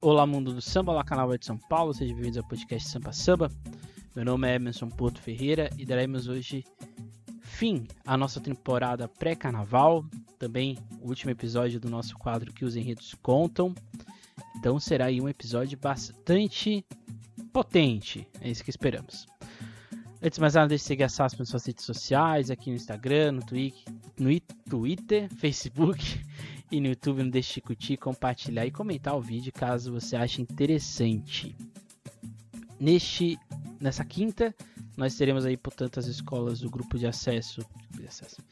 Olá, mundo do samba, olá, canal de São Paulo, sejam bem-vindos ao podcast Sampa Samba. Meu nome é Emerson Porto Ferreira e daremos hoje fim à nossa temporada pré-carnaval, também o último episódio do nosso quadro que os enredos contam. Então será aí um episódio bastante potente, é isso que esperamos. Antes de mais nada, deixe de seguir a SAS nas suas redes sociais, aqui no Instagram, no Twitter, no Twitter, Facebook e no YouTube não deixe de curtir, compartilhar e comentar o vídeo caso você ache interessante. Neste, nessa quinta, nós teremos aí, portanto, as escolas do grupo de acesso, de acesso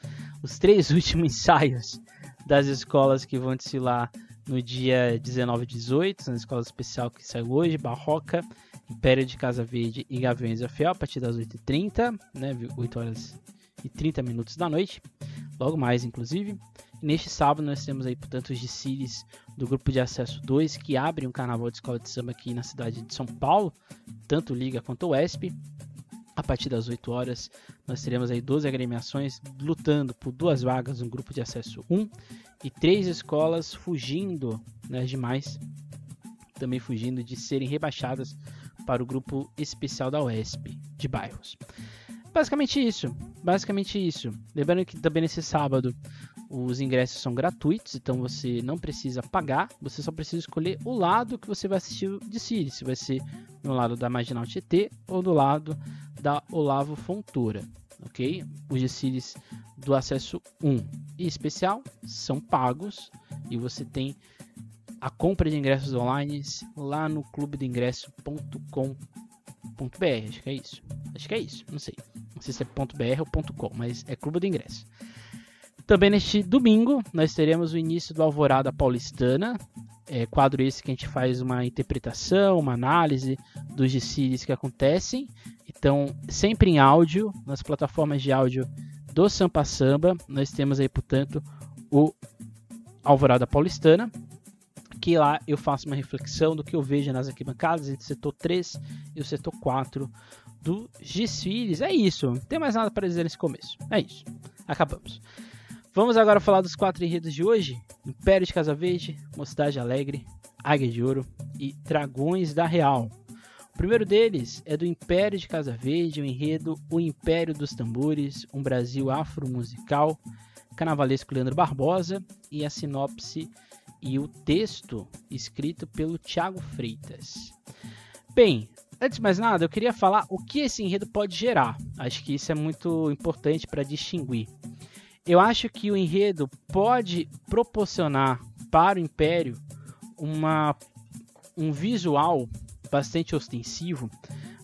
os três últimos ensaios das escolas que vão desfilar no dia 19 e 18, na escola especial que saiu hoje, Barroca, Império de Casa Verde e Gaviões da Fiel, a partir das 8h30, né, 8 horas e 30 minutos da noite, logo mais, inclusive. Neste sábado nós temos aí, portanto, os desfiles do grupo de acesso 2 que abrem um carnaval de escola de samba aqui na cidade de São Paulo, tanto Liga quanto o ESP. A partir das 8 horas, nós teremos aí 12 agremiações lutando por duas vagas no grupo de acesso 1 e três escolas fugindo, né, demais, também fugindo de serem rebaixadas para o grupo especial da UESP de bairros. Basicamente isso, basicamente isso. Lembrando que também nesse sábado os ingressos são gratuitos, então você não precisa pagar, você só precisa escolher o lado que você vai assistir de Siri, se vai ser no lado da Marginal Tietê ou do lado da Olavo Fontoura, ok? Os desfiles do acesso 1 e especial são pagos e você tem a compra de ingressos online lá no clubedoingresso.com.br, acho que é isso. Acho que é isso, não sei. Não sei se é .br ou .com, mas é Clube do Ingresso. Também neste domingo nós teremos o início do Alvorada Paulistana, é, quadro esse que a gente faz uma interpretação, uma análise dos desfiles que acontecem. Então, sempre em áudio, nas plataformas de áudio do Sampa Samba, nós temos aí, portanto, o Alvorada Paulistana, que lá eu faço uma reflexão do que eu vejo nas arquibancadas entre o setor 3 e o setor 4 dos desfiles. É isso, não tem mais nada para dizer nesse começo. É isso, acabamos. Vamos agora falar dos quatro enredos de hoje: Império de Casa Verde, Mocidade Alegre, Águia de Ouro e Dragões da Real. O primeiro deles é do Império de Casa Verde, o enredo O Império dos Tambores, um Brasil afro-musical, carnavalesco Leandro Barbosa e a sinopse e o texto escrito pelo Tiago Freitas. Bem, antes de mais nada, eu queria falar o que esse enredo pode gerar. Acho que isso é muito importante para distinguir eu acho que o enredo pode proporcionar para o Império uma, um visual bastante ostensivo,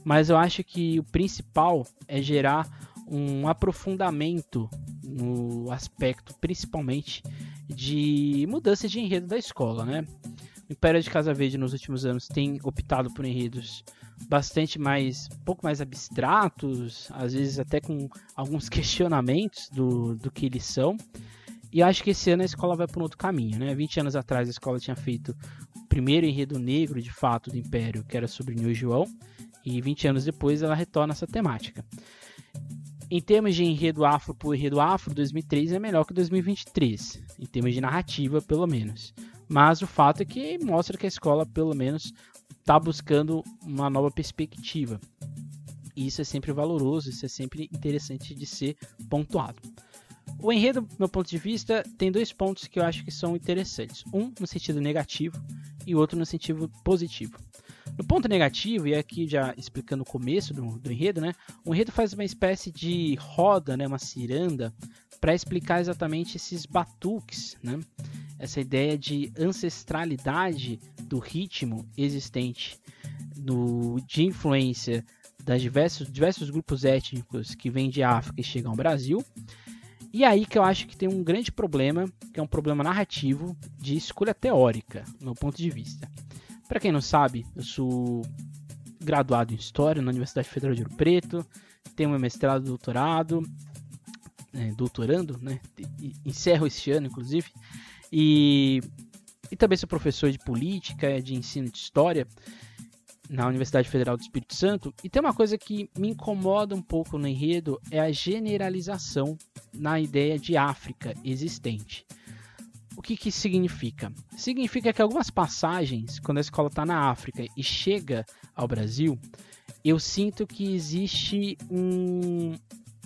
mas eu acho que o principal é gerar um aprofundamento no aspecto, principalmente, de mudança de enredo da escola, né? O Império de Casa Verde nos últimos anos tem optado por enredos bastante mais, um pouco mais abstratos, às vezes até com alguns questionamentos do, do que eles são. E acho que esse ano a escola vai para um outro caminho, né? 20 anos atrás a escola tinha feito o primeiro enredo negro, de fato, do Império, que era sobre Neo João, e 20 anos depois ela retorna essa temática. Em termos de enredo afro por enredo afro, 2003 é melhor que 2023, em termos de narrativa, pelo menos. Mas o fato é que mostra que a escola, pelo menos, está buscando uma nova perspectiva. E isso é sempre valoroso, isso é sempre interessante de ser pontuado. O enredo, do meu ponto de vista, tem dois pontos que eu acho que são interessantes. Um no sentido negativo e outro no sentido positivo. No ponto negativo, e aqui já explicando o começo do, do enredo, né? O enredo faz uma espécie de roda, né? uma ciranda, para explicar exatamente esses batuques, né? Essa ideia de ancestralidade do ritmo existente, do, de influência das diversos, diversos grupos étnicos que vêm de África e chegam ao Brasil. E aí que eu acho que tem um grande problema, que é um problema narrativo de escolha teórica, do meu ponto de vista. Para quem não sabe, eu sou graduado em História na Universidade Federal de Ouro Preto, tenho meu mestrado e doutorado, é, doutorando, né? Encerro este ano, inclusive. E, e também sou professor de política, de ensino de história na Universidade Federal do Espírito Santo. E tem uma coisa que me incomoda um pouco no enredo é a generalização na ideia de África existente. o que, que isso significa? Significa que algumas passagens, quando a escola está na África e chega ao Brasil, eu sinto que existe um,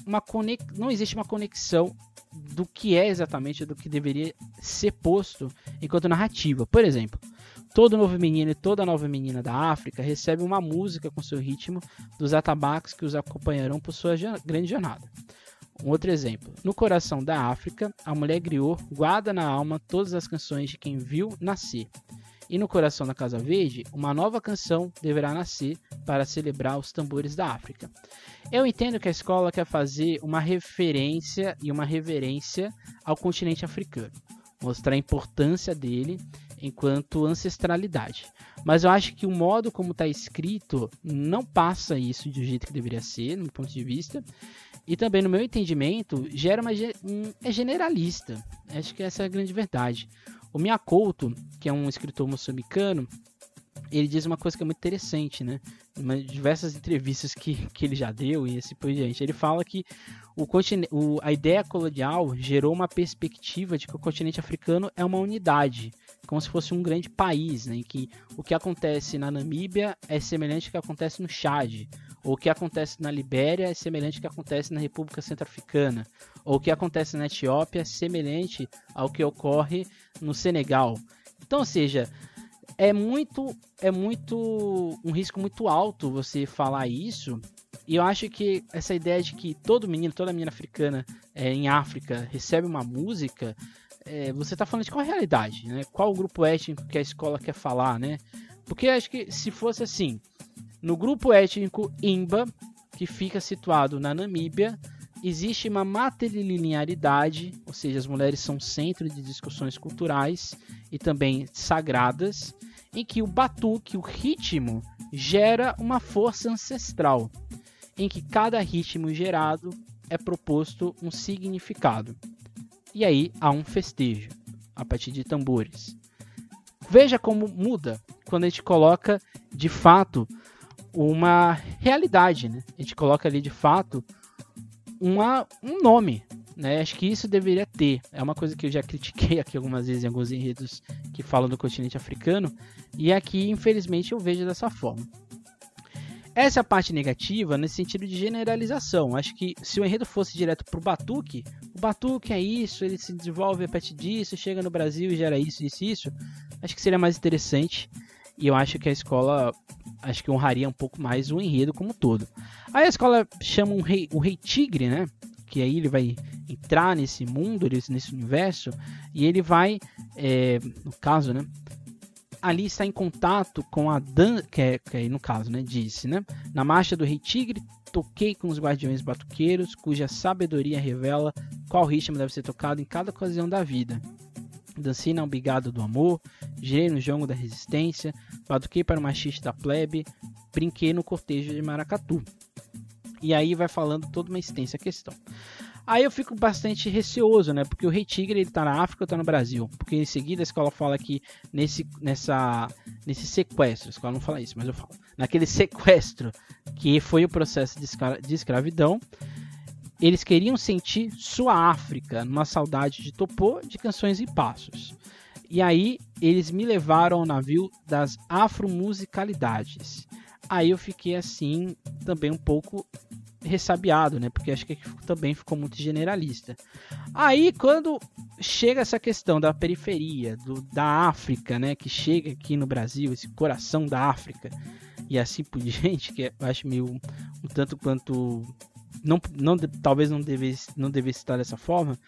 uma conex... não existe uma conexão do que é exatamente do que deveria ser posto enquanto narrativa. Por exemplo, todo novo menino e toda nova menina da África recebe uma música com seu ritmo dos atabaques que os acompanharão por sua grande jornada. Um outro exemplo. No coração da África, a mulher griot guarda na alma todas as canções de quem viu nascer. E no coração da Casa Verde, uma nova canção deverá nascer para celebrar os tambores da África. Eu entendo que a escola quer fazer uma referência e uma reverência ao continente africano, mostrar a importância dele enquanto ancestralidade. Mas eu acho que o modo como está escrito não passa isso do jeito que deveria ser, no meu ponto de vista. E também, no meu entendimento, gera uma, um, é generalista. Acho que essa é a grande verdade. O Miyakoto, que é um escritor moçambicano, ele diz uma coisa que é muito interessante, né? Em diversas entrevistas que, que ele já deu e assim por diante. Ele fala que o, o, a ideia colonial gerou uma perspectiva de que o continente africano é uma unidade, como se fosse um grande país, né? Em que o que acontece na Namíbia é semelhante ao que acontece no Chad, o que acontece na Libéria é semelhante ao que acontece na República Centro-Africana, ou o que acontece na Etiópia é semelhante ao que ocorre no Senegal. Então, ou seja, é muito é muito um risco muito alto você falar isso. E eu acho que essa ideia de que todo menino, toda menina africana é, em África recebe uma música, é, você está falando de qual realidade, né? Qual grupo étnico que a escola quer falar, né? Porque acho que se fosse assim, no grupo étnico Imba, que fica situado na Namíbia, existe uma matrilinearidade, ou seja, as mulheres são centro de discussões culturais e também sagradas, em que o batuque, o ritmo, gera uma força ancestral, em que cada ritmo gerado é proposto um significado. E aí há um festejo a partir de tambores. Veja como muda quando a gente coloca de fato uma realidade, né? A gente coloca ali de fato uma, um nome, né? Acho que isso deveria ter. É uma coisa que eu já critiquei aqui algumas vezes em alguns enredos que falam do continente africano, e aqui, infelizmente, eu vejo dessa forma. Essa é a parte negativa nesse sentido de generalização. Acho que se o enredo fosse direto para o Batuque, o Batuque é isso, ele se desenvolve a partir disso, chega no Brasil e gera isso, isso, isso. Acho que seria mais interessante. E eu acho que a escola acho que honraria um pouco mais o enredo como um todo. Aí a escola chama um rei, o Rei Tigre, né? Que aí ele vai entrar nesse mundo, nesse universo, e ele vai, é, no caso, né? Ali está em contato com a Dan, que, é, que aí no caso, né? Disse, né? Na marcha do Rei Tigre, toquei com os guardiões batuqueiros, cuja sabedoria revela qual ritmo deve ser tocado em cada ocasião da vida. Dancei na Obrigado do Amor, girei no jongo da Resistência, batuquei para o machiste da plebe, brinquei no cortejo de Maracatu. E aí vai falando toda uma extensa questão. Aí eu fico bastante receoso, né? Porque o Rei Tigre ele tá na África ou tá no Brasil? Porque em seguida a escola fala que nesse, nessa, nesse sequestro, a escola não fala isso, mas eu falo, naquele sequestro que foi o processo de escravidão, eles queriam sentir sua África, numa saudade de Topô, de canções e passos. E aí eles me levaram ao navio das afromusicalidades. Aí eu fiquei assim, também um pouco ressabiado, né? Porque acho que também ficou muito generalista. Aí quando chega essa questão da periferia, do, da África, né? Que chega aqui no Brasil, esse coração da África, e assim por diante, que eu acho meio um tanto quanto não, não, talvez não devesse, não devesse estar dessa forma.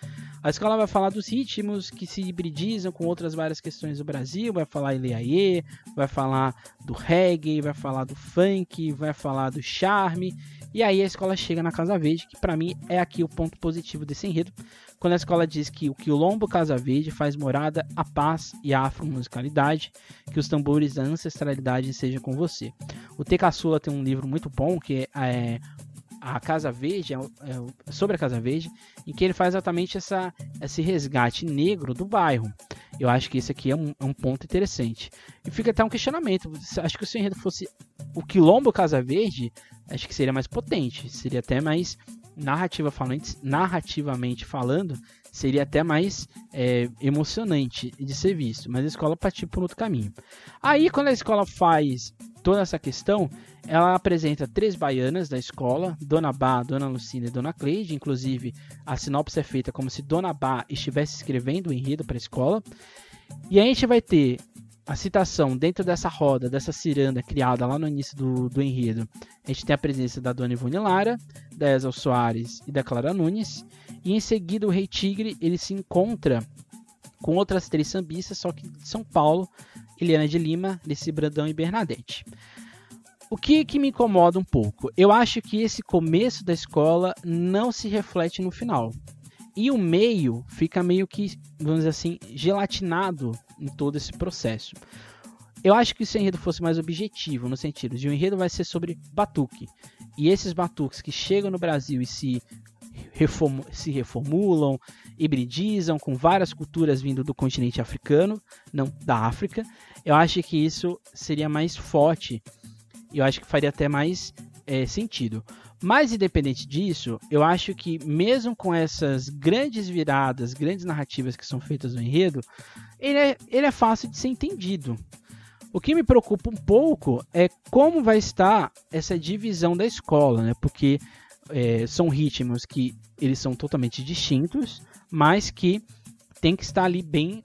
A escola vai falar dos ritmos que se hibridizam com outras várias questões do Brasil, vai falar Ileaê, vai falar do reggae, vai falar do funk, vai falar do charme. E aí a escola chega na Casa Verde, que para mim é aqui o ponto positivo desse enredo, quando a escola diz que o quilombo Casa Verde faz morada a paz e a afromusicalidade, que os tambores da ancestralidade sejam com você. O T. Caçula tem um livro muito bom que é a Casa Verde, é, é, sobre a Casa Verde, em que ele faz exatamente essa, esse resgate negro do bairro. Eu acho que esse aqui é um, é um ponto interessante. E fica até um questionamento. Acho que se o enredo fosse o Quilombo Casa Verde, acho que seria mais potente. Seria até mais narrativa falando, narrativamente falando, seria até mais é, emocionante de ser visto, mas a escola partiu por outro caminho. Aí, quando a escola faz toda essa questão, ela apresenta três baianas da escola, Dona Bá, Dona Lucinda e Dona Cleide, inclusive a sinopse é feita como se Dona Bá estivesse escrevendo o enredo para a escola. E a gente vai ter a citação dentro dessa roda, dessa ciranda criada lá no início do, do enredo, a gente tem a presença da Dona Ivone Lara, da Esel Soares e da Clara Nunes. E em seguida o Rei Tigre ele se encontra com outras três sambistas, só que de São Paulo, Eliana de Lima, Lissi Brandão e Bernadette. O que, que me incomoda um pouco? Eu acho que esse começo da escola não se reflete no final. E o meio fica meio que, vamos dizer assim, gelatinado em todo esse processo. Eu acho que se o enredo fosse mais objetivo, no sentido de o um enredo vai ser sobre batuque. E esses batuques que chegam no Brasil e se, reform se reformulam, hibridizam com várias culturas vindo do continente africano, não da África, eu acho que isso seria mais forte. Eu acho que faria até mais é, sentido. Mas, independente disso, eu acho que, mesmo com essas grandes viradas, grandes narrativas que são feitas no enredo, ele é, ele é fácil de ser entendido. O que me preocupa um pouco é como vai estar essa divisão da escola, né? Porque é, são ritmos que eles são totalmente distintos, mas que tem que estar ali bem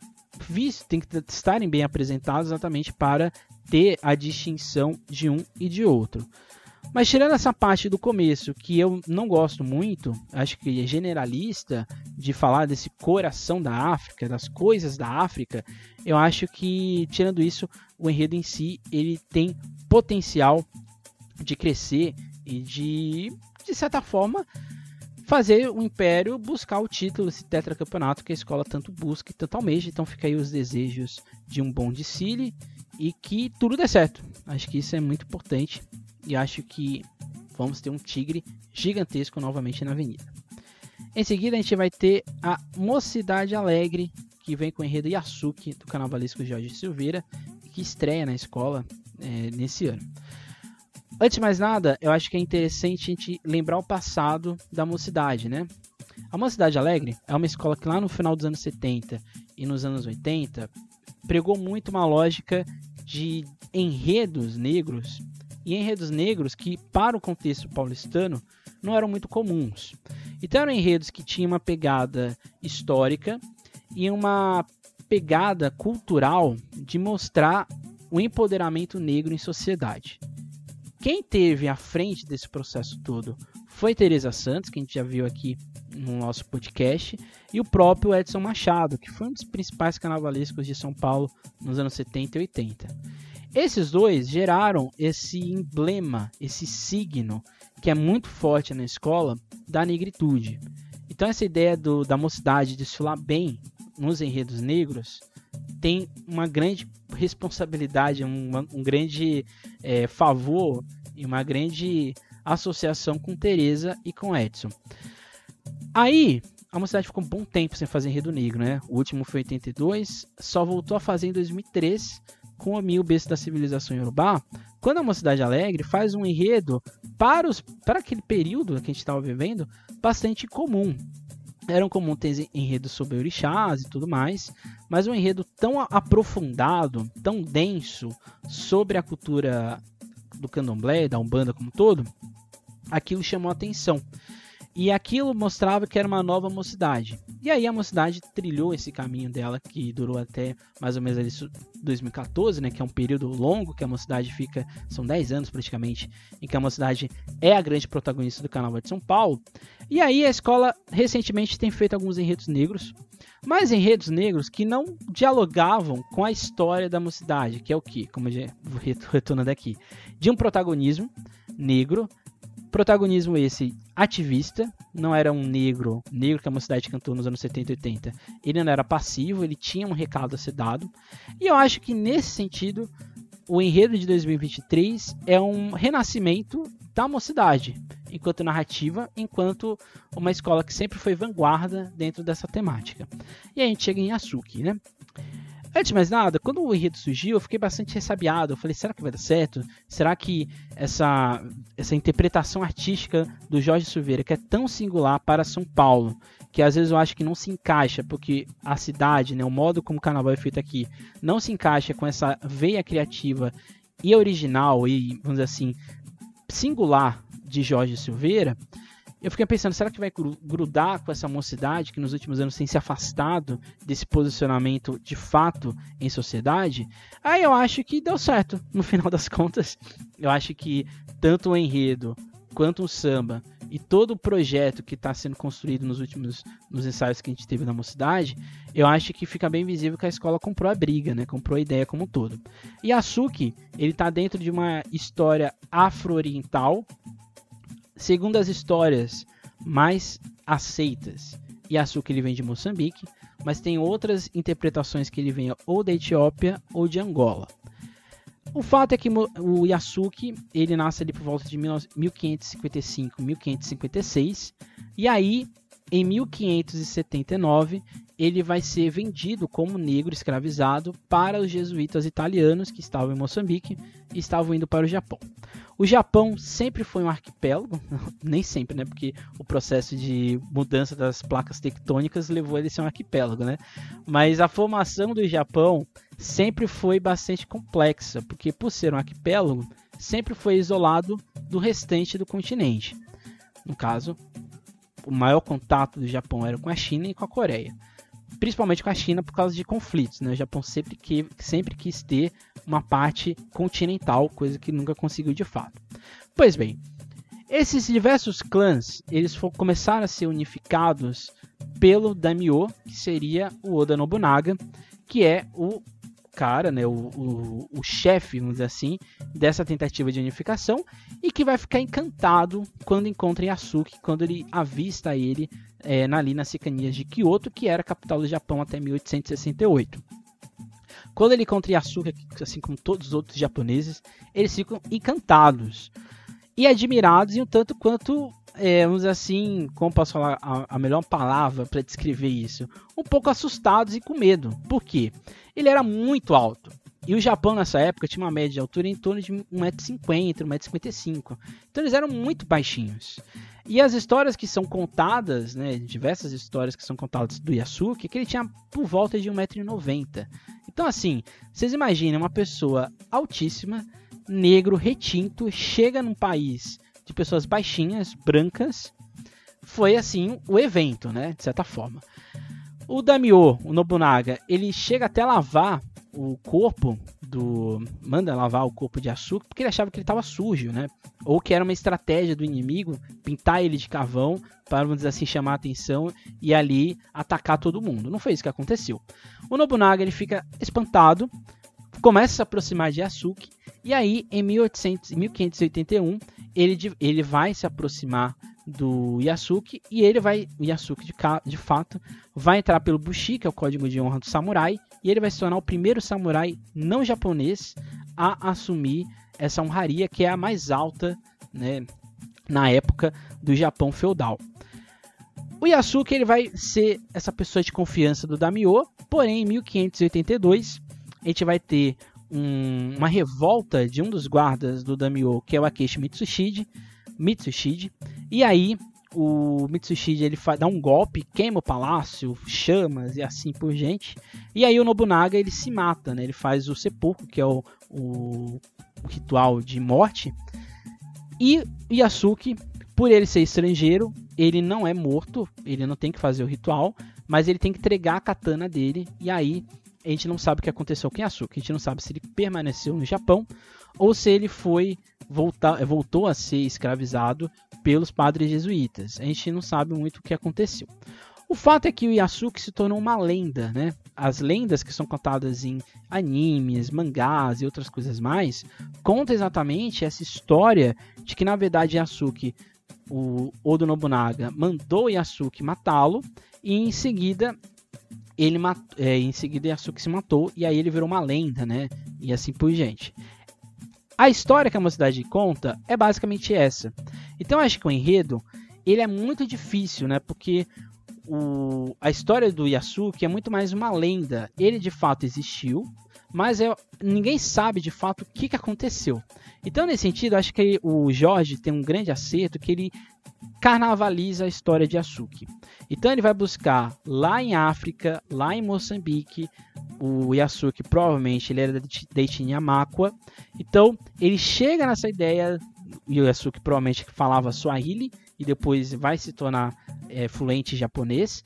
vistos, tem que estarem bem apresentados exatamente para ter a distinção de um e de outro. Mas tirando essa parte do começo, que eu não gosto muito, acho que é generalista de falar desse coração da África, das coisas da África, eu acho que tirando isso, o enredo em si, ele tem potencial de crescer e de de certa forma fazer o Império buscar o título, esse tetracampeonato que a escola tanto busca e tanto almeja. Então fica aí os desejos de um bom desfile e que tudo dê certo. Acho que isso é muito importante e acho que vamos ter um tigre gigantesco novamente na avenida. Em seguida, a gente vai ter a Mocidade Alegre, que vem com o enredo Yasuki, do carnavalesco Jorge Silveira, que estreia na escola é, nesse ano. Antes de mais nada, eu acho que é interessante a gente lembrar o passado da mocidade, né? A Mocidade Alegre é uma escola que lá no final dos anos 70 e nos anos 80 pregou muito uma lógica de enredos negros e enredos negros que, para o contexto paulistano, não eram muito comuns. Então eram enredos que tinham uma pegada histórica e uma pegada cultural de mostrar o empoderamento negro em sociedade. Quem teve à frente desse processo todo foi Teresa Santos, que a gente já viu aqui no nosso podcast, e o próprio Edson Machado, que foi um dos principais carnavalescos de São Paulo nos anos 70 e 80. Esses dois geraram esse emblema, esse signo que é muito forte na escola da negritude. Então essa ideia do, da mocidade desfilar bem nos enredos negros tem uma grande responsabilidade, um, um grande é, favor e uma grande associação com Teresa e com Edson. Aí, a mocidade ficou um bom tempo sem fazer enredo negro, né? O último foi em 82, só voltou a fazer em 2003 com o Mil Besta da Civilização Yorubá, quando a Mocidade Alegre faz um enredo para, os, para aquele período que a gente estava vivendo bastante comum. Era um comum ter enredos sobre orixás e tudo mais, mas um enredo tão aprofundado, tão denso sobre a cultura do candomblé, da Umbanda como um todo, aquilo chamou atenção. E aquilo mostrava que era uma nova mocidade. E aí a mocidade trilhou esse caminho dela, que durou até mais ou menos ali 2014, né, que é um período longo que a mocidade fica, são 10 anos praticamente, em que a mocidade é a grande protagonista do Carnaval de São Paulo. E aí a escola recentemente tem feito alguns enredos negros, mas enredos negros que não dialogavam com a história da mocidade, que é o que, como eu retornando aqui, de um protagonismo negro Protagonismo esse ativista, não era um negro, negro que a mocidade cantou nos anos 70 e 80. Ele não era passivo, ele tinha um recado a ser dado. E eu acho que nesse sentido, o enredo de 2023 é um renascimento da mocidade, enquanto narrativa, enquanto uma escola que sempre foi vanguarda dentro dessa temática. E a gente chega em Yasuki, né? Antes de mais nada, quando o enredo surgiu, eu fiquei bastante ressabiado. Eu falei, será que vai dar certo? Será que essa, essa interpretação artística do Jorge Silveira, que é tão singular para São Paulo, que às vezes eu acho que não se encaixa, porque a cidade, né, o modo como o carnaval é feito aqui, não se encaixa com essa veia criativa e original e, vamos dizer assim, singular de Jorge Silveira, eu fiquei pensando, será que vai grudar com essa mocidade que nos últimos anos tem se afastado desse posicionamento de fato em sociedade? Aí eu acho que deu certo, no final das contas. Eu acho que tanto o enredo quanto o samba e todo o projeto que está sendo construído nos últimos nos ensaios que a gente teve na mocidade, eu acho que fica bem visível que a escola comprou a briga, né? Comprou a ideia como um todo. E Asuki, ele está dentro de uma história afro-oriental, Segundo as histórias mais aceitas, Yasuke ele vem de Moçambique, mas tem outras interpretações que ele vem ou da Etiópia ou de Angola. O fato é que o Yasuke ele nasce ali por volta de 1555, 1556, e aí em 1579 ele vai ser vendido como negro escravizado para os jesuítas italianos que estavam em Moçambique e estavam indo para o Japão. O Japão sempre foi um arquipélago, nem sempre, né? Porque o processo de mudança das placas tectônicas levou ele a ser um arquipélago, né? Mas a formação do Japão sempre foi bastante complexa, porque por ser um arquipélago, sempre foi isolado do restante do continente. No caso, o maior contato do Japão era com a China e com a Coreia principalmente com a China por causa de conflitos. Né? O Japão sempre, que, sempre quis ter uma parte continental, coisa que nunca conseguiu de fato. Pois bem, esses diversos clãs eles começaram a ser unificados pelo daimyo, que seria o Oda Nobunaga, que é o cara, né, o, o, o chefe, vamos dizer assim, dessa tentativa de unificação e que vai ficar encantado quando encontra Yasuki, quando ele avista ele é, ali nas cercanias de Kyoto, que era capital do Japão até 1868. Quando ele encontra Yasuki, assim como todos os outros japoneses, eles ficam encantados e admirados, e um tanto quanto, é, vamos dizer assim, como posso falar a, a melhor palavra para descrever isso? Um pouco assustados e com medo. Por quê? Ele era muito alto. E o Japão nessa época tinha uma média de altura em torno de 1,50m, 1,55m. Então eles eram muito baixinhos. E as histórias que são contadas, né, diversas histórias que são contadas do Yasuki, é que ele tinha por volta de 1,90m. Então assim, vocês imaginem uma pessoa altíssima, negro, retinto, chega num país de pessoas baixinhas, brancas, foi assim o evento, né, de certa forma. O Daimyo, o Nobunaga, ele chega até lavar o corpo do. manda lavar o corpo de açúcar porque ele achava que ele estava sujo, né? Ou que era uma estratégia do inimigo pintar ele de carvão para, vamos dizer assim, chamar a atenção e ali atacar todo mundo. Não foi isso que aconteceu. O Nobunaga ele fica espantado, começa a se aproximar de Yasuki e aí em 1800, 1581 ele, ele vai se aproximar do Yasuki e ele vai, o Yasuki de, de fato, vai entrar pelo Bushi, que é o código de honra do samurai, e ele vai se tornar o primeiro samurai não japonês a assumir essa honraria que é a mais alta, né, na época do Japão feudal. O Yasuke ele vai ser essa pessoa de confiança do Daimyo, porém em 1582 a gente vai ter um, uma revolta de um dos guardas do Daimyo, que é o Akeshi Mitsushide, Mitsushide. E aí o Mitsushide ele dá um golpe, queima o palácio, chamas e assim por gente. E aí o Nobunaga ele se mata, né? Ele faz o sepulcro, que é o, o, o ritual de morte. E Yasuki, por ele ser estrangeiro, ele não é morto, ele não tem que fazer o ritual, mas ele tem que entregar a katana dele. E aí a gente não sabe o que aconteceu com Yasuki. A gente não sabe se ele permaneceu no Japão ou se ele foi voltar, voltou a ser escravizado pelos padres jesuítas. A gente não sabe muito o que aconteceu. O fato é que o Yasuki se tornou uma lenda, né? As lendas que são contadas em animes, mangás e outras coisas mais, conta exatamente essa história de que na verdade Yasuki, o Oda Nobunaga, mandou Yasuki matá-lo e em seguida ele é, em seguida Yasuki se matou e aí ele virou uma lenda, né? E assim por diante. A história que a mocidade conta é basicamente essa. Então acho que o enredo ele é muito difícil, né? Porque o, a história do Yasuki é muito mais uma lenda. Ele de fato existiu, mas é, ninguém sabe de fato o que, que aconteceu. Então, nesse sentido, acho que o Jorge tem um grande acerto que ele carnavaliza a história de Yasuki. Então ele vai buscar lá em África, lá em Moçambique, o Yasuki provavelmente ele era da etnia Makwa. Então ele chega nessa ideia, o Yasuki provavelmente falava Swahili e depois vai se tornar é, fluente japonês.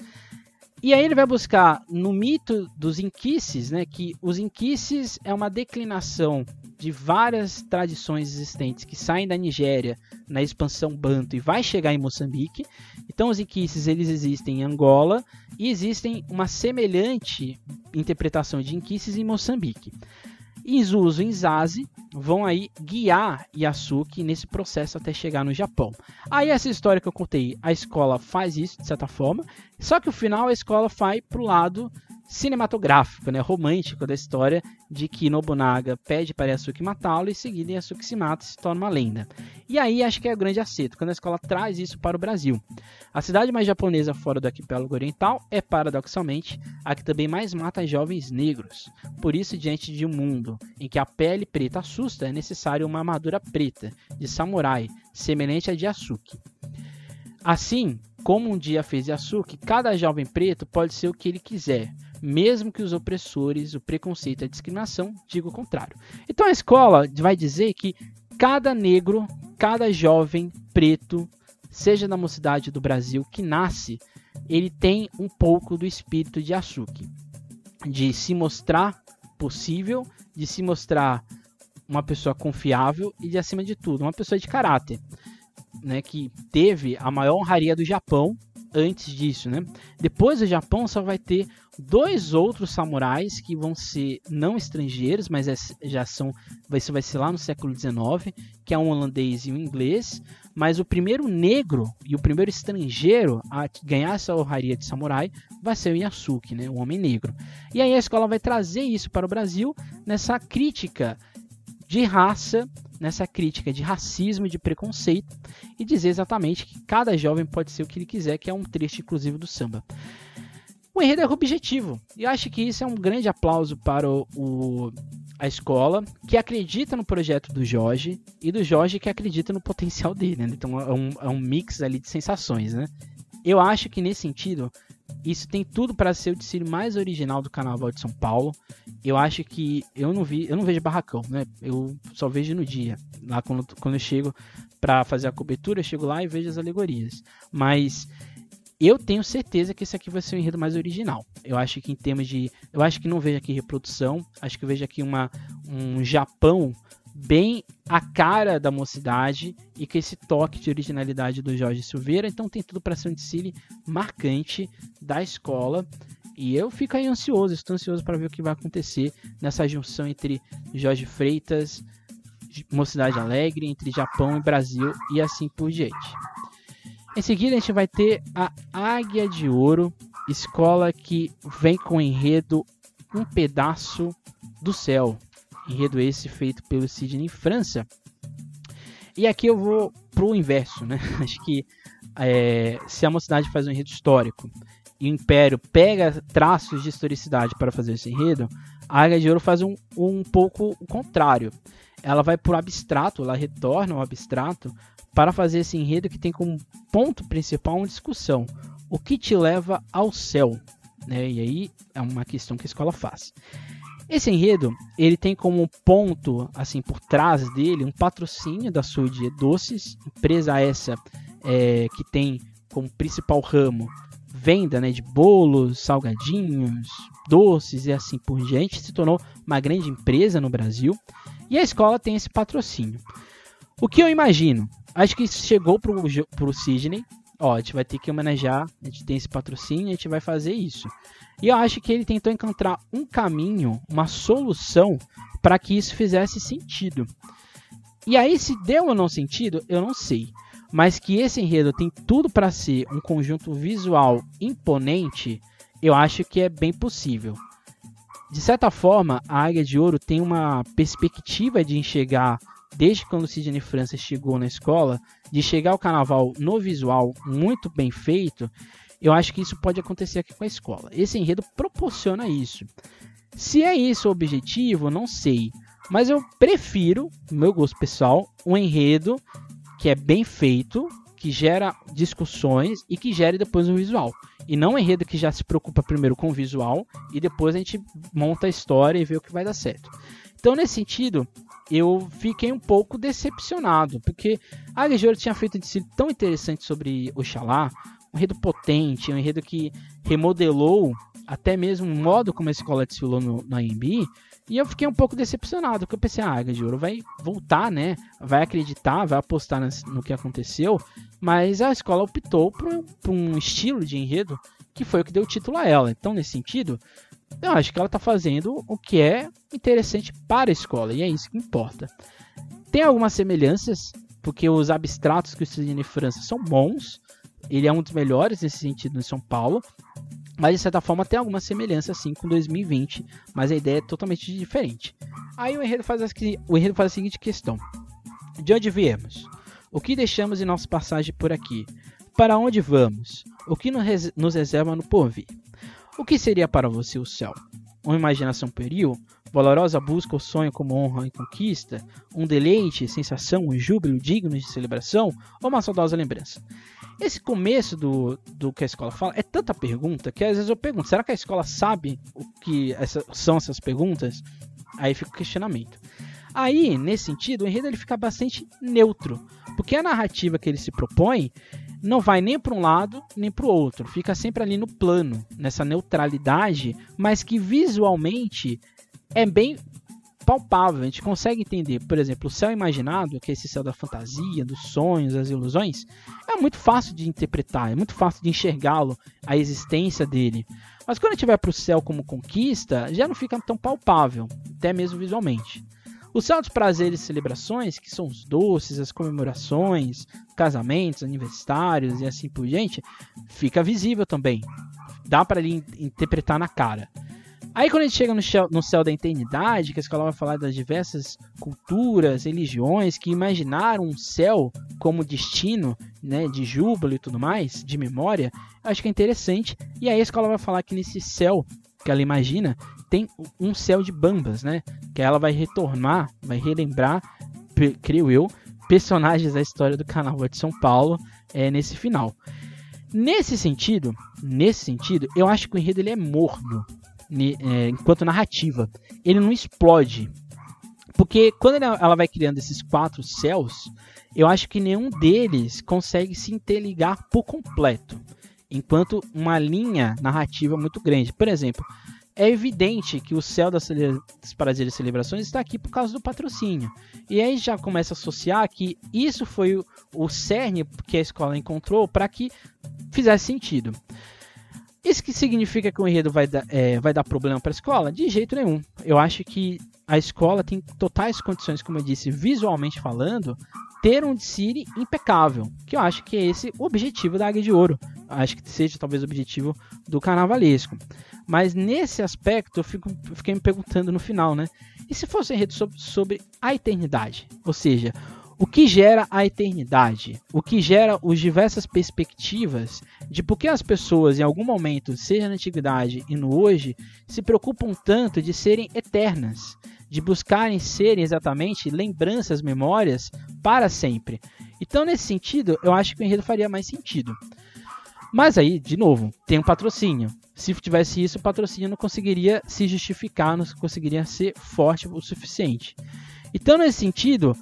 E aí ele vai buscar no mito dos inquices, né, que os inquices é uma declinação de várias tradições existentes que saem da Nigéria na expansão banto e vai chegar em Moçambique. Então os inquices eles existem em Angola e existem uma semelhante interpretação de inquices em Moçambique. Izuzu e Zazi vão aí guiar Yasuki nesse processo até chegar no Japão. Aí essa história que eu contei, a escola faz isso de certa forma, só que o final a escola vai pro lado cinematográfico, né, romântico da história de que Nobunaga pede para Yasuki matá-lo e seguida Yasuki se mata e se torna uma lenda. E aí acho que é o grande acerto, quando a escola traz isso para o Brasil. A cidade mais japonesa fora do arquipélago oriental é, paradoxalmente, a que também mais mata jovens negros. Por isso, diante de um mundo em que a pele preta assusta, é necessário uma armadura preta, de samurai, semelhante à de Yasuki. Assim, como um dia fez Yasuki, cada jovem preto pode ser o que ele quiser, mesmo que os opressores, o preconceito e a discriminação digam o contrário. Então a escola vai dizer que cada negro, cada jovem preto, seja na mocidade do Brasil, que nasce, ele tem um pouco do espírito de Yasuki, de se mostrar possível, de se mostrar uma pessoa confiável e, de acima de tudo, uma pessoa de caráter, né, que teve a maior honraria do Japão antes disso, né? Depois do Japão só vai ter dois outros samurais que vão ser não estrangeiros, mas é, já são, isso vai ser lá no século XIX, que é um holandês e um inglês. Mas o primeiro negro e o primeiro estrangeiro a ganhar essa honraria de samurai vai ser o Yasuki, né, o homem negro. E aí a escola vai trazer isso para o Brasil nessa crítica de raça, nessa crítica de racismo e de preconceito e dizer exatamente que cada jovem pode ser o que ele quiser, que é um trecho inclusive do samba. O enredo é objetivo. E eu acho que isso é um grande aplauso para o, o, a escola, que acredita no projeto do Jorge, e do Jorge que acredita no potencial dele. Né? Então é um, é um mix ali de sensações. Né? Eu acho que nesse sentido, isso tem tudo para ser o desfile mais original do Carnaval de São Paulo. Eu acho que eu não vi, eu não vejo barracão, né? Eu só vejo no dia. Lá quando, quando eu chego para fazer a cobertura, eu chego lá e vejo as alegorias. Mas eu tenho certeza que esse aqui vai ser o enredo mais original. Eu acho que em termos de. Eu acho que não vejo aqui reprodução. Acho que vejo aqui uma, um Japão bem a cara da mocidade e com esse toque de originalidade do Jorge Silveira. Então tem tudo para ser um desfile marcante da escola. E eu fico aí ansioso, estou ansioso para ver o que vai acontecer nessa junção entre Jorge Freitas, Mocidade Alegre, entre Japão e Brasil e assim por diante. Em seguida, a gente vai ter a Águia de Ouro, escola que vem com enredo Um Pedaço do Céu. Enredo esse feito pelo Sidney França. E aqui eu vou pro inverso, né? Acho que é, se a mocidade faz um enredo histórico e o Império pega traços de historicidade para fazer esse enredo, a Águia de Ouro faz um, um pouco o contrário. Ela vai para o abstrato, ela retorna ao abstrato para fazer esse enredo que tem como ponto principal uma discussão. O que te leva ao céu? Né? E aí é uma questão que a escola faz. Esse enredo, ele tem como ponto, assim, por trás dele, um patrocínio da Sud Doces, empresa essa é, que tem como principal ramo venda né, de bolos, salgadinhos, doces e assim por diante, se tornou uma grande empresa no Brasil. E a escola tem esse patrocínio. O que eu imagino? Acho que chegou pro, pro Sidney. Ó, a gente vai ter que homenagear. A gente tem esse patrocínio, a gente vai fazer isso. E eu acho que ele tentou encontrar um caminho, uma solução para que isso fizesse sentido. E aí, se deu ou não sentido, eu não sei. Mas que esse enredo tem tudo para ser um conjunto visual imponente, eu acho que é bem possível. De certa forma, a Águia de Ouro tem uma perspectiva de enxergar desde quando Sidney França chegou na escola, de chegar ao carnaval no visual muito bem feito eu acho que isso pode acontecer aqui com a escola. Esse enredo proporciona isso. Se é isso o objetivo, não sei. Mas eu prefiro, meu gosto pessoal, um enredo que é bem feito, que gera discussões e que gere depois um visual. E não um enredo que já se preocupa primeiro com o visual e depois a gente monta a história e vê o que vai dar certo. Então, nesse sentido, eu fiquei um pouco decepcionado, porque a Águia tinha feito um desfile tão interessante sobre Oxalá, um enredo potente, um enredo que remodelou até mesmo o modo como a escola desfilou no, na AMB, e eu fiquei um pouco decepcionado, porque eu pensei, ah, a Águia de Ouro vai voltar, né? Vai acreditar, vai apostar no que aconteceu, mas a escola optou por, por um estilo de enredo que foi o que deu título a ela. Então, nesse sentido, eu acho que ela está fazendo o que é interessante para a escola, e é isso que importa. Tem algumas semelhanças, porque os abstratos que o Cidine França são bons, ele é um dos melhores nesse sentido em São Paulo, mas de certa forma tem alguma semelhança sim com 2020, mas a ideia é totalmente diferente. Aí o enredo faz a, o enredo faz a seguinte questão: De onde viemos? O que deixamos em nossa passagem por aqui? Para onde vamos? O que nos reserva no porvir? O que seria para você o céu? Uma imaginação pueril? Valorosa busca o sonho como honra e conquista? Um deleite, sensação, um júbilo digno de celebração? Ou uma saudosa lembrança? Esse começo do, do que a escola fala é tanta pergunta que às vezes eu pergunto: será que a escola sabe o que essa, são essas perguntas? Aí fica o questionamento. Aí, nesse sentido, o enredo ele fica bastante neutro, porque a narrativa que ele se propõe não vai nem para um lado nem para o outro, fica sempre ali no plano, nessa neutralidade, mas que visualmente é bem palpável, a gente consegue entender, por exemplo, o céu imaginado, que é esse céu da fantasia, dos sonhos, das ilusões, é muito fácil de interpretar, é muito fácil de enxergá-lo, a existência dele. Mas quando a gente vai para o céu como conquista, já não fica tão palpável, até mesmo visualmente. O céu dos prazeres e celebrações, que são os doces, as comemorações, casamentos, aniversários e assim por diante, fica visível também. Dá para interpretar na cara. Aí quando a gente chega no céu, no céu da eternidade, que a escola vai falar das diversas culturas, religiões que imaginaram um céu como destino, né, de júbilo e tudo mais, de memória, acho que é interessante. E aí a escola vai falar que nesse céu que ela imagina, tem um céu de bambas, né? Que ela vai retornar, vai relembrar, creio eu, personagens da história do canal de São Paulo é, nesse final. Nesse sentido, nesse sentido, eu acho que o enredo ele é morno é, enquanto narrativa. Ele não explode. Porque quando ela vai criando esses quatro céus, eu acho que nenhum deles consegue se interligar por completo. Enquanto uma linha narrativa muito grande. Por exemplo, é evidente que o céu das, prazeres e celebrações está aqui por causa do patrocínio. E aí já começa a associar que isso foi o, o cerne que a escola encontrou para que fizesse sentido. Isso que significa que o enredo vai, dar, é, vai dar problema para a escola? De jeito nenhum. Eu acho que a escola tem totais condições, como eu disse, visualmente falando, ter um desfile impecável, que eu acho que é esse o objetivo da Águia de Ouro. Acho que seja talvez o objetivo do carnavalesco. Mas nesse aspecto eu fico, fiquei me perguntando no final, né? E se fosse um enredo sobre, sobre a eternidade? Ou seja, o que gera a eternidade? O que gera as diversas perspectivas de por que as pessoas, em algum momento, seja na antiguidade e no hoje, se preocupam tanto de serem eternas, de buscarem serem exatamente lembranças, memórias para sempre. Então, nesse sentido, eu acho que o enredo faria mais sentido. Mas aí, de novo, tem um patrocínio. Se tivesse isso, o patrocínio não conseguiria se justificar, não conseguiria ser forte o suficiente. Então, nesse sentido,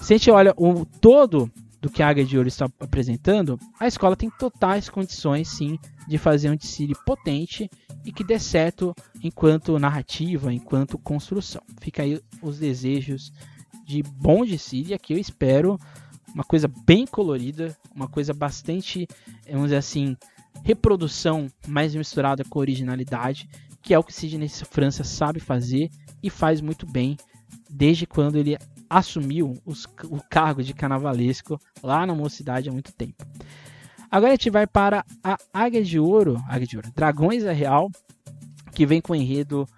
se a gente olha o todo do que a Águia de Ouro está apresentando, a escola tem totais condições, sim, de fazer um desfile potente e que dê certo enquanto narrativa, enquanto construção. Fica aí os desejos de bom desfile, aqui eu espero uma coisa bem colorida, uma coisa bastante, vamos dizer assim, reprodução mais misturada com originalidade, que é o que Sidney França sabe fazer e faz muito bem desde quando ele assumiu os, o cargo de carnavalesco lá na mocidade há muito tempo. Agora a gente vai para a Águia de Ouro, Águia de Ouro, Dragões é Real, que vem com o enredo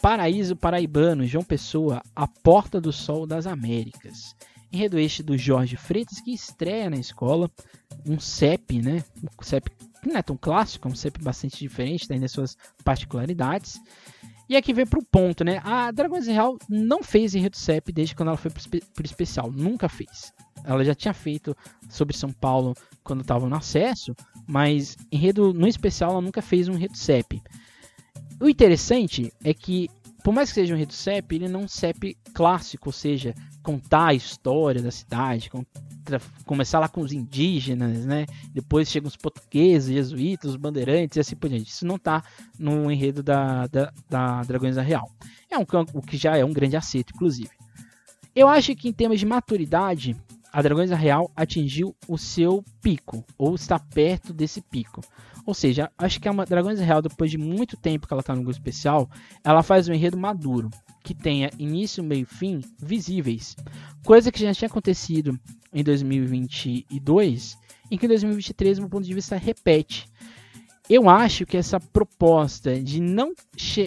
Paraíso Paraibano, João Pessoa, A Porta do Sol das Américas. Enredo este do Jorge Freitas, que estreia na escola, um CEP, né? Um CEP que não é tão clássico, é um CEP bastante diferente, tem as suas particularidades. E aqui vem pro ponto, né? A Dragões Real não fez enredo CEP desde quando ela foi pro, pro especial, nunca fez. Ela já tinha feito sobre São Paulo quando estava no acesso, mas enredo no especial ela nunca fez um enredo CEP. O interessante é que, por mais que seja um enredo CEP, ele não é um CEP clássico, ou seja, contar a história da cidade, começar lá com os indígenas, né? Depois chegam os portugueses, jesuítas, os bandeirantes e assim por diante. Isso não está no enredo da, da, da Dragões da Real. É um o que já é um grande acerto, inclusive. Eu acho que em termos de maturidade, a Dragões Real atingiu o seu pico, ou está perto desse pico. Ou seja, acho que a Dragões Real, depois de muito tempo que ela está no grupo especial, ela faz um enredo maduro, que tenha início, meio e fim visíveis. Coisa que já tinha acontecido em 2022, em que em 2023, no ponto de vista, repete. Eu acho que essa proposta de não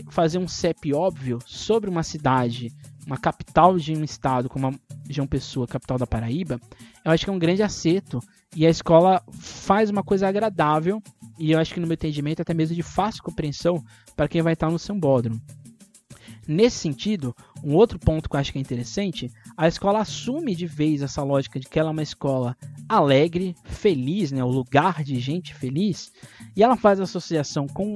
fazer um CEP óbvio sobre uma cidade uma capital de um estado como a João Pessoa, capital da Paraíba, eu acho que é um grande acerto e a escola faz uma coisa agradável e eu acho que no meu entendimento até mesmo de fácil compreensão para quem vai estar no sambódromo. Nesse sentido, um outro ponto que eu acho que é interessante, a escola assume de vez essa lógica de que ela é uma escola alegre, feliz, né, o lugar de gente feliz, e ela faz associação com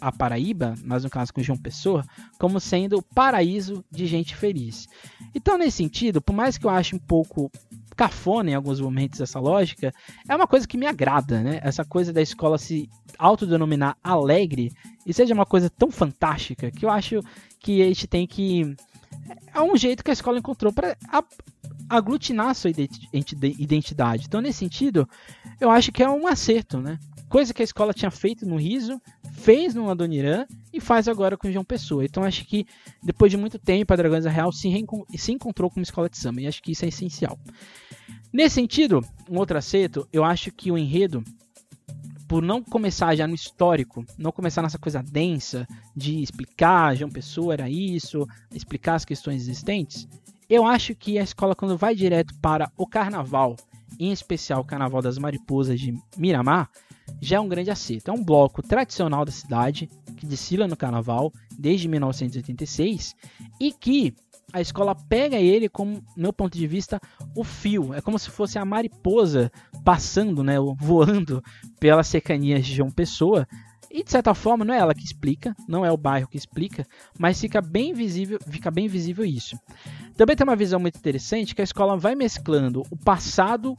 a Paraíba, mas no caso com João Pessoa, como sendo o paraíso de gente feliz. Então, nesse sentido, por mais que eu ache um pouco cafona em alguns momentos essa lógica, é uma coisa que me agrada, né? Essa coisa da escola se autodenominar alegre e seja uma coisa tão fantástica que eu acho que a gente tem que. É um jeito que a escola encontrou para aglutinar a sua identidade. Então, nesse sentido, eu acho que é um acerto, né? Coisa que a escola tinha feito no Riso, fez no Adoniran e faz agora com o João Pessoa. Então acho que depois de muito tempo a Dragões da Real se, se encontrou como escola de samba e acho que isso é essencial. Nesse sentido, um outro acerto, eu acho que o enredo, por não começar já no histórico, não começar nessa coisa densa de explicar João Pessoa era isso, explicar as questões existentes, eu acho que a escola quando vai direto para o carnaval, em especial o Carnaval das Mariposas de Miramar, já é um grande acerto. É um bloco tradicional da cidade, que desfila no carnaval desde 1986 e que a escola pega ele como, meu ponto de vista, o fio. É como se fosse a mariposa passando, né, voando pelas cercanias de João Pessoa. E de certa forma não é ela que explica, não é o bairro que explica, mas fica bem visível, fica bem visível isso. Também tem uma visão muito interessante que a escola vai mesclando o passado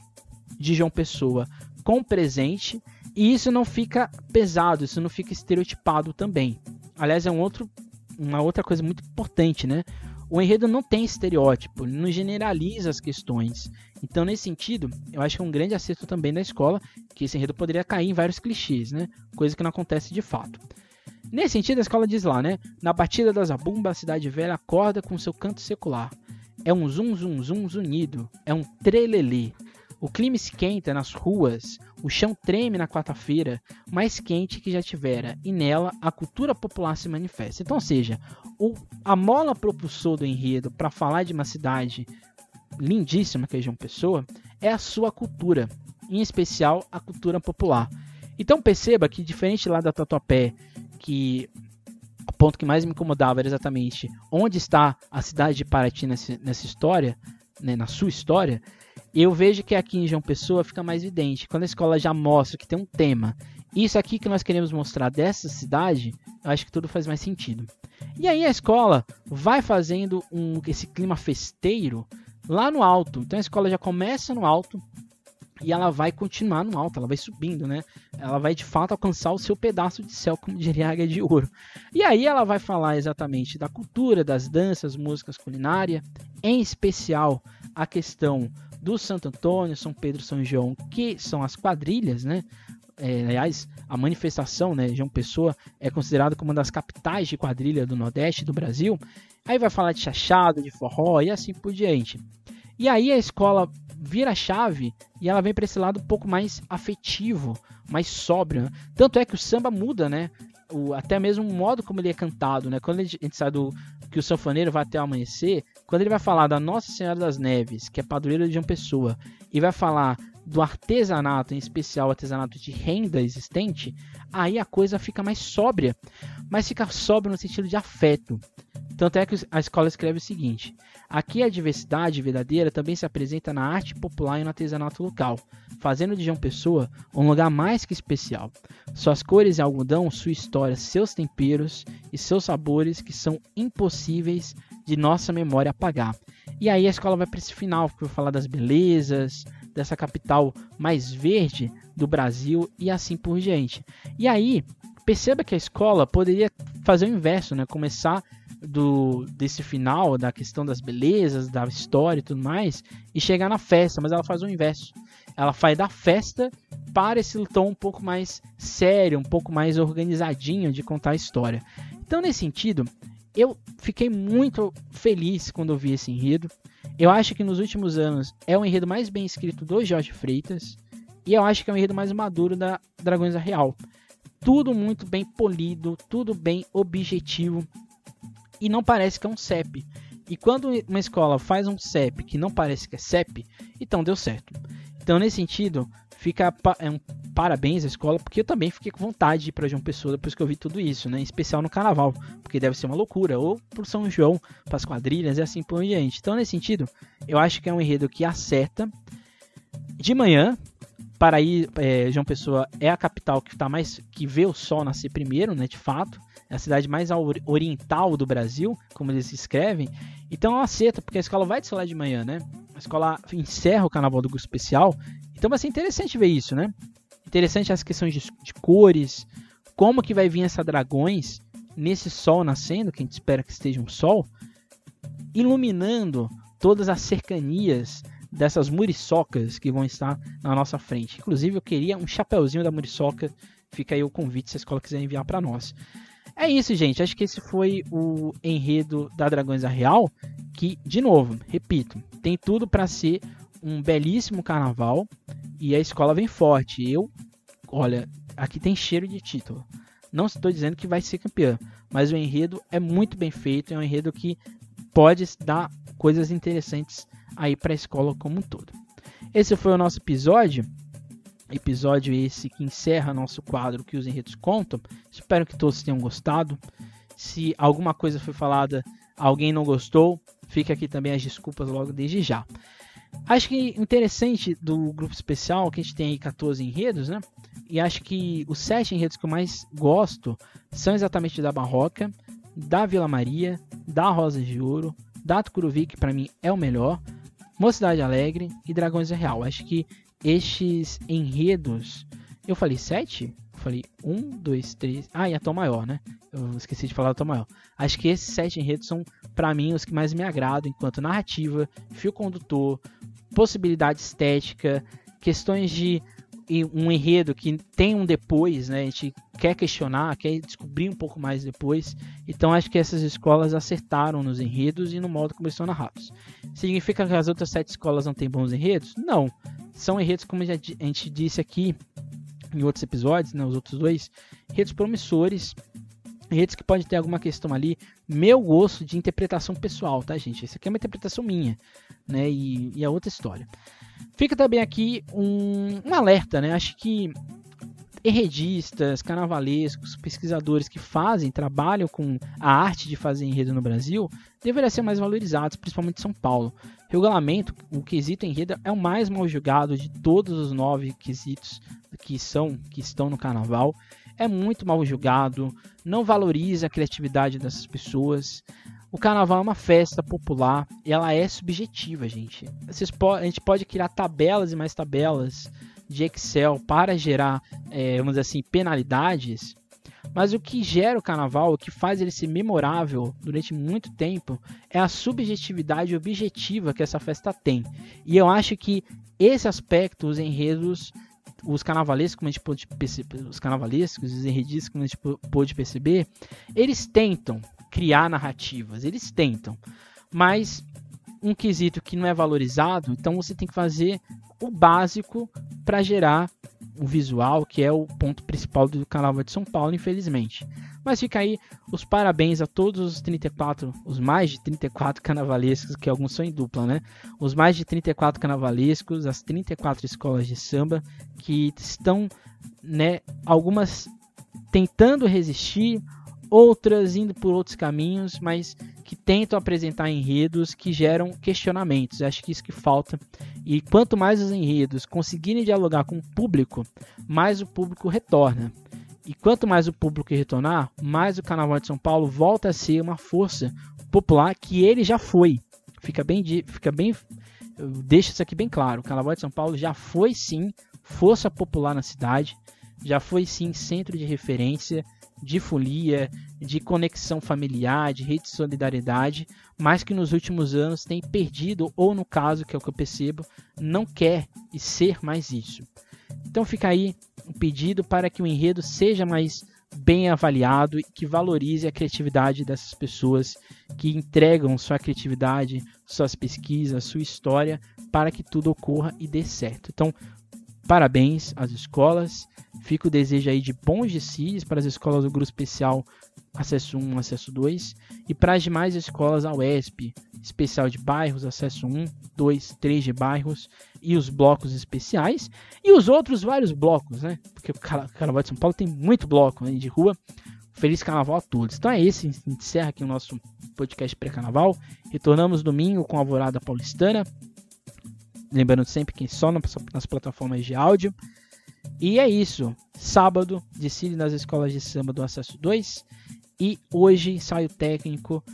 de João Pessoa com o presente e isso não fica pesado, isso não fica estereotipado também. Aliás, é um outro, uma outra coisa muito importante, né? O enredo não tem estereótipo, ele não generaliza as questões. Então, nesse sentido, eu acho que é um grande acerto também da escola, que esse enredo poderia cair em vários clichês, né? Coisa que não acontece de fato. Nesse sentido, a escola diz lá, né? Na batida das zabumba, a cidade velha acorda com seu canto secular. É um zum zum zum zunido, é um trelelê. O clima esquenta nas ruas, o chão treme na quarta-feira, mais quente que já tivera, e nela a cultura popular se manifesta. Então, ou seja, o, a mola propulsor do enredo para falar de uma cidade lindíssima que é João Pessoa é a sua cultura, em especial a cultura popular. Então perceba que diferente lá da Tatuapé, que o ponto que mais me incomodava era exatamente onde está a cidade de Paraty nessa, nessa história, né, na sua história, eu vejo que aqui em João Pessoa fica mais evidente. Quando a escola já mostra que tem um tema, isso aqui que nós queremos mostrar dessa cidade, eu acho que tudo faz mais sentido. E aí a escola vai fazendo um, esse clima festeiro lá no alto. Então a escola já começa no alto e ela vai continuar no alto, ela vai subindo, né? Ela vai de fato alcançar o seu pedaço de céu, como diria Águia de Ouro. E aí ela vai falar exatamente da cultura, das danças, músicas, culinária, em especial a questão do Santo Antônio, São Pedro, São João, que são as quadrilhas, né? É, aliás, a manifestação, né, João Pessoa é considerado como uma das capitais de quadrilha do Nordeste do Brasil. Aí vai falar de chachado, de forró e assim por diante. E aí a escola vira chave e ela vem para esse lado um pouco mais afetivo, mais sóbrio. Né? Tanto é que o samba muda, né? O, até mesmo o modo como ele é cantado, né? Quando a gente sai do que o sanfoneiro vai até o amanhecer, quando ele vai falar da Nossa Senhora das Neves, que é padroeira de uma pessoa, e vai falar do artesanato, em especial artesanato de renda existente, aí a coisa fica mais sóbria, mas fica sóbria no sentido de afeto. Tanto é que a escola escreve o seguinte: aqui a diversidade verdadeira também se apresenta na arte popular e no artesanato local, fazendo de João Pessoa um lugar mais que especial. Suas cores e algodão, sua história, seus temperos e seus sabores que são impossíveis de nossa memória apagar. E aí a escola vai para esse final, que vai falar das belezas, dessa capital mais verde do Brasil e assim por diante. E aí, perceba que a escola poderia fazer o inverso, né? Começar do desse final, da questão das belezas, da história e tudo mais, e chegar na festa, mas ela faz o inverso. Ela faz da festa para esse tom um pouco mais sério, um pouco mais organizadinho de contar a história. Então, nesse sentido, eu fiquei muito feliz quando eu vi esse enredo. Eu acho que nos últimos anos é o enredo mais bem escrito do Jorge Freitas. E eu acho que é o enredo mais maduro da Dragões da Real. Tudo muito bem polido, tudo bem objetivo. E não parece que é um CEP. E quando uma escola faz um CEP que não parece que é CEP, então deu certo. Então, nesse sentido, fica é um parabéns à escola, porque eu também fiquei com vontade de ir para João Pessoa depois que eu vi tudo isso, né? Em especial no carnaval, porque deve ser uma loucura, ou pro São João, para as quadrilhas e assim por diante. Então, nesse sentido, eu acho que é um enredo que acerta. De manhã, Paraí, é, João Pessoa é a capital que tá mais que vê o sol nascer primeiro, né? De fato, é a cidade mais oriental do Brasil, como eles escrevem. Então, acerta, porque a escola vai desfilar de manhã, né? A escola encerra o carnaval do grupo especial então vai ser interessante ver isso, né? Interessante as questões de, de cores, como que vai vir essa dragões nesse sol nascendo, que a gente espera que esteja um sol, iluminando todas as cercanias dessas muriçocas que vão estar na nossa frente. Inclusive, eu queria um chapeuzinho da muriçoca. Fica aí o convite se a escola quiser enviar para nós. É isso, gente. Acho que esse foi o enredo da Dragões da Real, que, de novo, repito, tem tudo para ser um belíssimo carnaval e a escola vem forte. Eu, olha, aqui tem cheiro de título. Não estou dizendo que vai ser campeão, mas o enredo é muito bem feito, é um enredo que pode dar coisas interessantes aí para a escola como um todo. Esse foi o nosso episódio. Episódio esse que encerra nosso quadro que os enredos contam. Espero que todos tenham gostado. Se alguma coisa foi falada, alguém não gostou, fica aqui também as desculpas logo desde já. Acho que interessante do grupo especial que a gente tem aí 14 enredos, né? E acho que os sete enredos que eu mais gosto são exatamente da Barroca, da Vila Maria, da Rosa de Ouro, da Tucuruvi, que para mim é o melhor, Mocidade Alegre e Dragões Real. Acho que estes enredos. Eu falei sete? Eu falei um, dois, três. Ah, e a Tom Maior, né? Eu esqueci de falar da Tom Maior. Acho que esses sete enredos são, para mim, os que mais me agradam enquanto narrativa, fio condutor, possibilidade estética, questões de um enredo que tem um depois, né? A gente quer questionar, quer descobrir um pouco mais depois. Então acho que essas escolas acertaram nos enredos e no modo como eles são narrados. Significa que as outras sete escolas não têm bons enredos? Não. São enredos, como a gente disse aqui em outros episódios, né, os outros dois, enredos promissores, enredos que pode ter alguma questão ali. Meu gosto de interpretação pessoal, tá, gente? Isso aqui é uma interpretação minha, né? E, e é outra história. Fica também aqui um, um alerta, né? Acho que enredistas, carnavalescos, pesquisadores que fazem, trabalham com a arte de fazer enredo no Brasil, deveriam ser mais valorizados, principalmente em São Paulo. Regulamento, o quesito enredo é o mais mal julgado de todos os nove quesitos que são que estão no carnaval é muito mal julgado, não valoriza a criatividade dessas pessoas. O carnaval é uma festa popular e ela é subjetiva, gente. A gente pode criar tabelas e mais tabelas de Excel para gerar, é, vamos dizer assim, penalidades. Mas o que gera o carnaval, o que faz ele ser memorável durante muito tempo, é a subjetividade objetiva que essa festa tem. E eu acho que esse aspecto, os enredos, os carnavalescos, como a gente pôde perceber, os carnavalescos, os enredistas, como a gente pôde perceber, eles tentam criar narrativas, eles tentam, mas um quesito que não é valorizado, então você tem que fazer o básico para gerar o visual, que é o ponto principal do Carnaval de São Paulo, infelizmente. Mas fica aí os parabéns a todos os 34, os mais de 34 carnavalescos, que alguns são em dupla, né? Os mais de 34 carnavalescos, as 34 escolas de samba que estão, né, algumas tentando resistir, outras indo por outros caminhos, mas que tentam apresentar enredos que geram questionamentos. Acho que isso que falta. E quanto mais os enredos conseguirem dialogar com o público, mais o público retorna. E quanto mais o público retornar, mais o Carnaval de São Paulo volta a ser uma força popular que ele já foi. Fica bem, fica bem, deixa isso aqui bem claro. O Carnaval de São Paulo já foi sim força popular na cidade, já foi sim centro de referência, de folia, de conexão familiar, de rede de solidariedade, mas que nos últimos anos tem perdido, ou no caso, que é o que eu percebo, não quer e ser mais isso. Então fica aí um pedido para que o enredo seja mais bem avaliado e que valorize a criatividade dessas pessoas que entregam sua criatividade, suas pesquisas, sua história para que tudo ocorra e dê certo. Então, parabéns às escolas Fica o desejo aí de bons DCs para as escolas do grupo especial acesso 1, acesso 2 e para as demais escolas a UESP, especial de bairros, acesso 1, 2, 3 de bairros e os blocos especiais e os outros vários blocos, né? Porque o Carnaval de São Paulo tem muito bloco né, de rua. Feliz Carnaval a todos. Então é esse, encerra aqui o nosso podcast pré-carnaval. Retornamos domingo com a Alvorada Paulistana. Lembrando sempre que só nas plataformas de áudio. E é isso. Sábado, desfile nas escolas de samba do Acesso 2. E hoje, ensaio técnico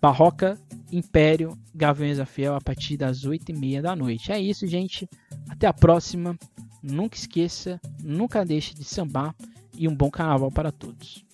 Barroca, Império, Gaviões da Fiel a partir das 8h30 da noite. É isso, gente. Até a próxima. Nunca esqueça, nunca deixe de sambar e um bom carnaval para todos.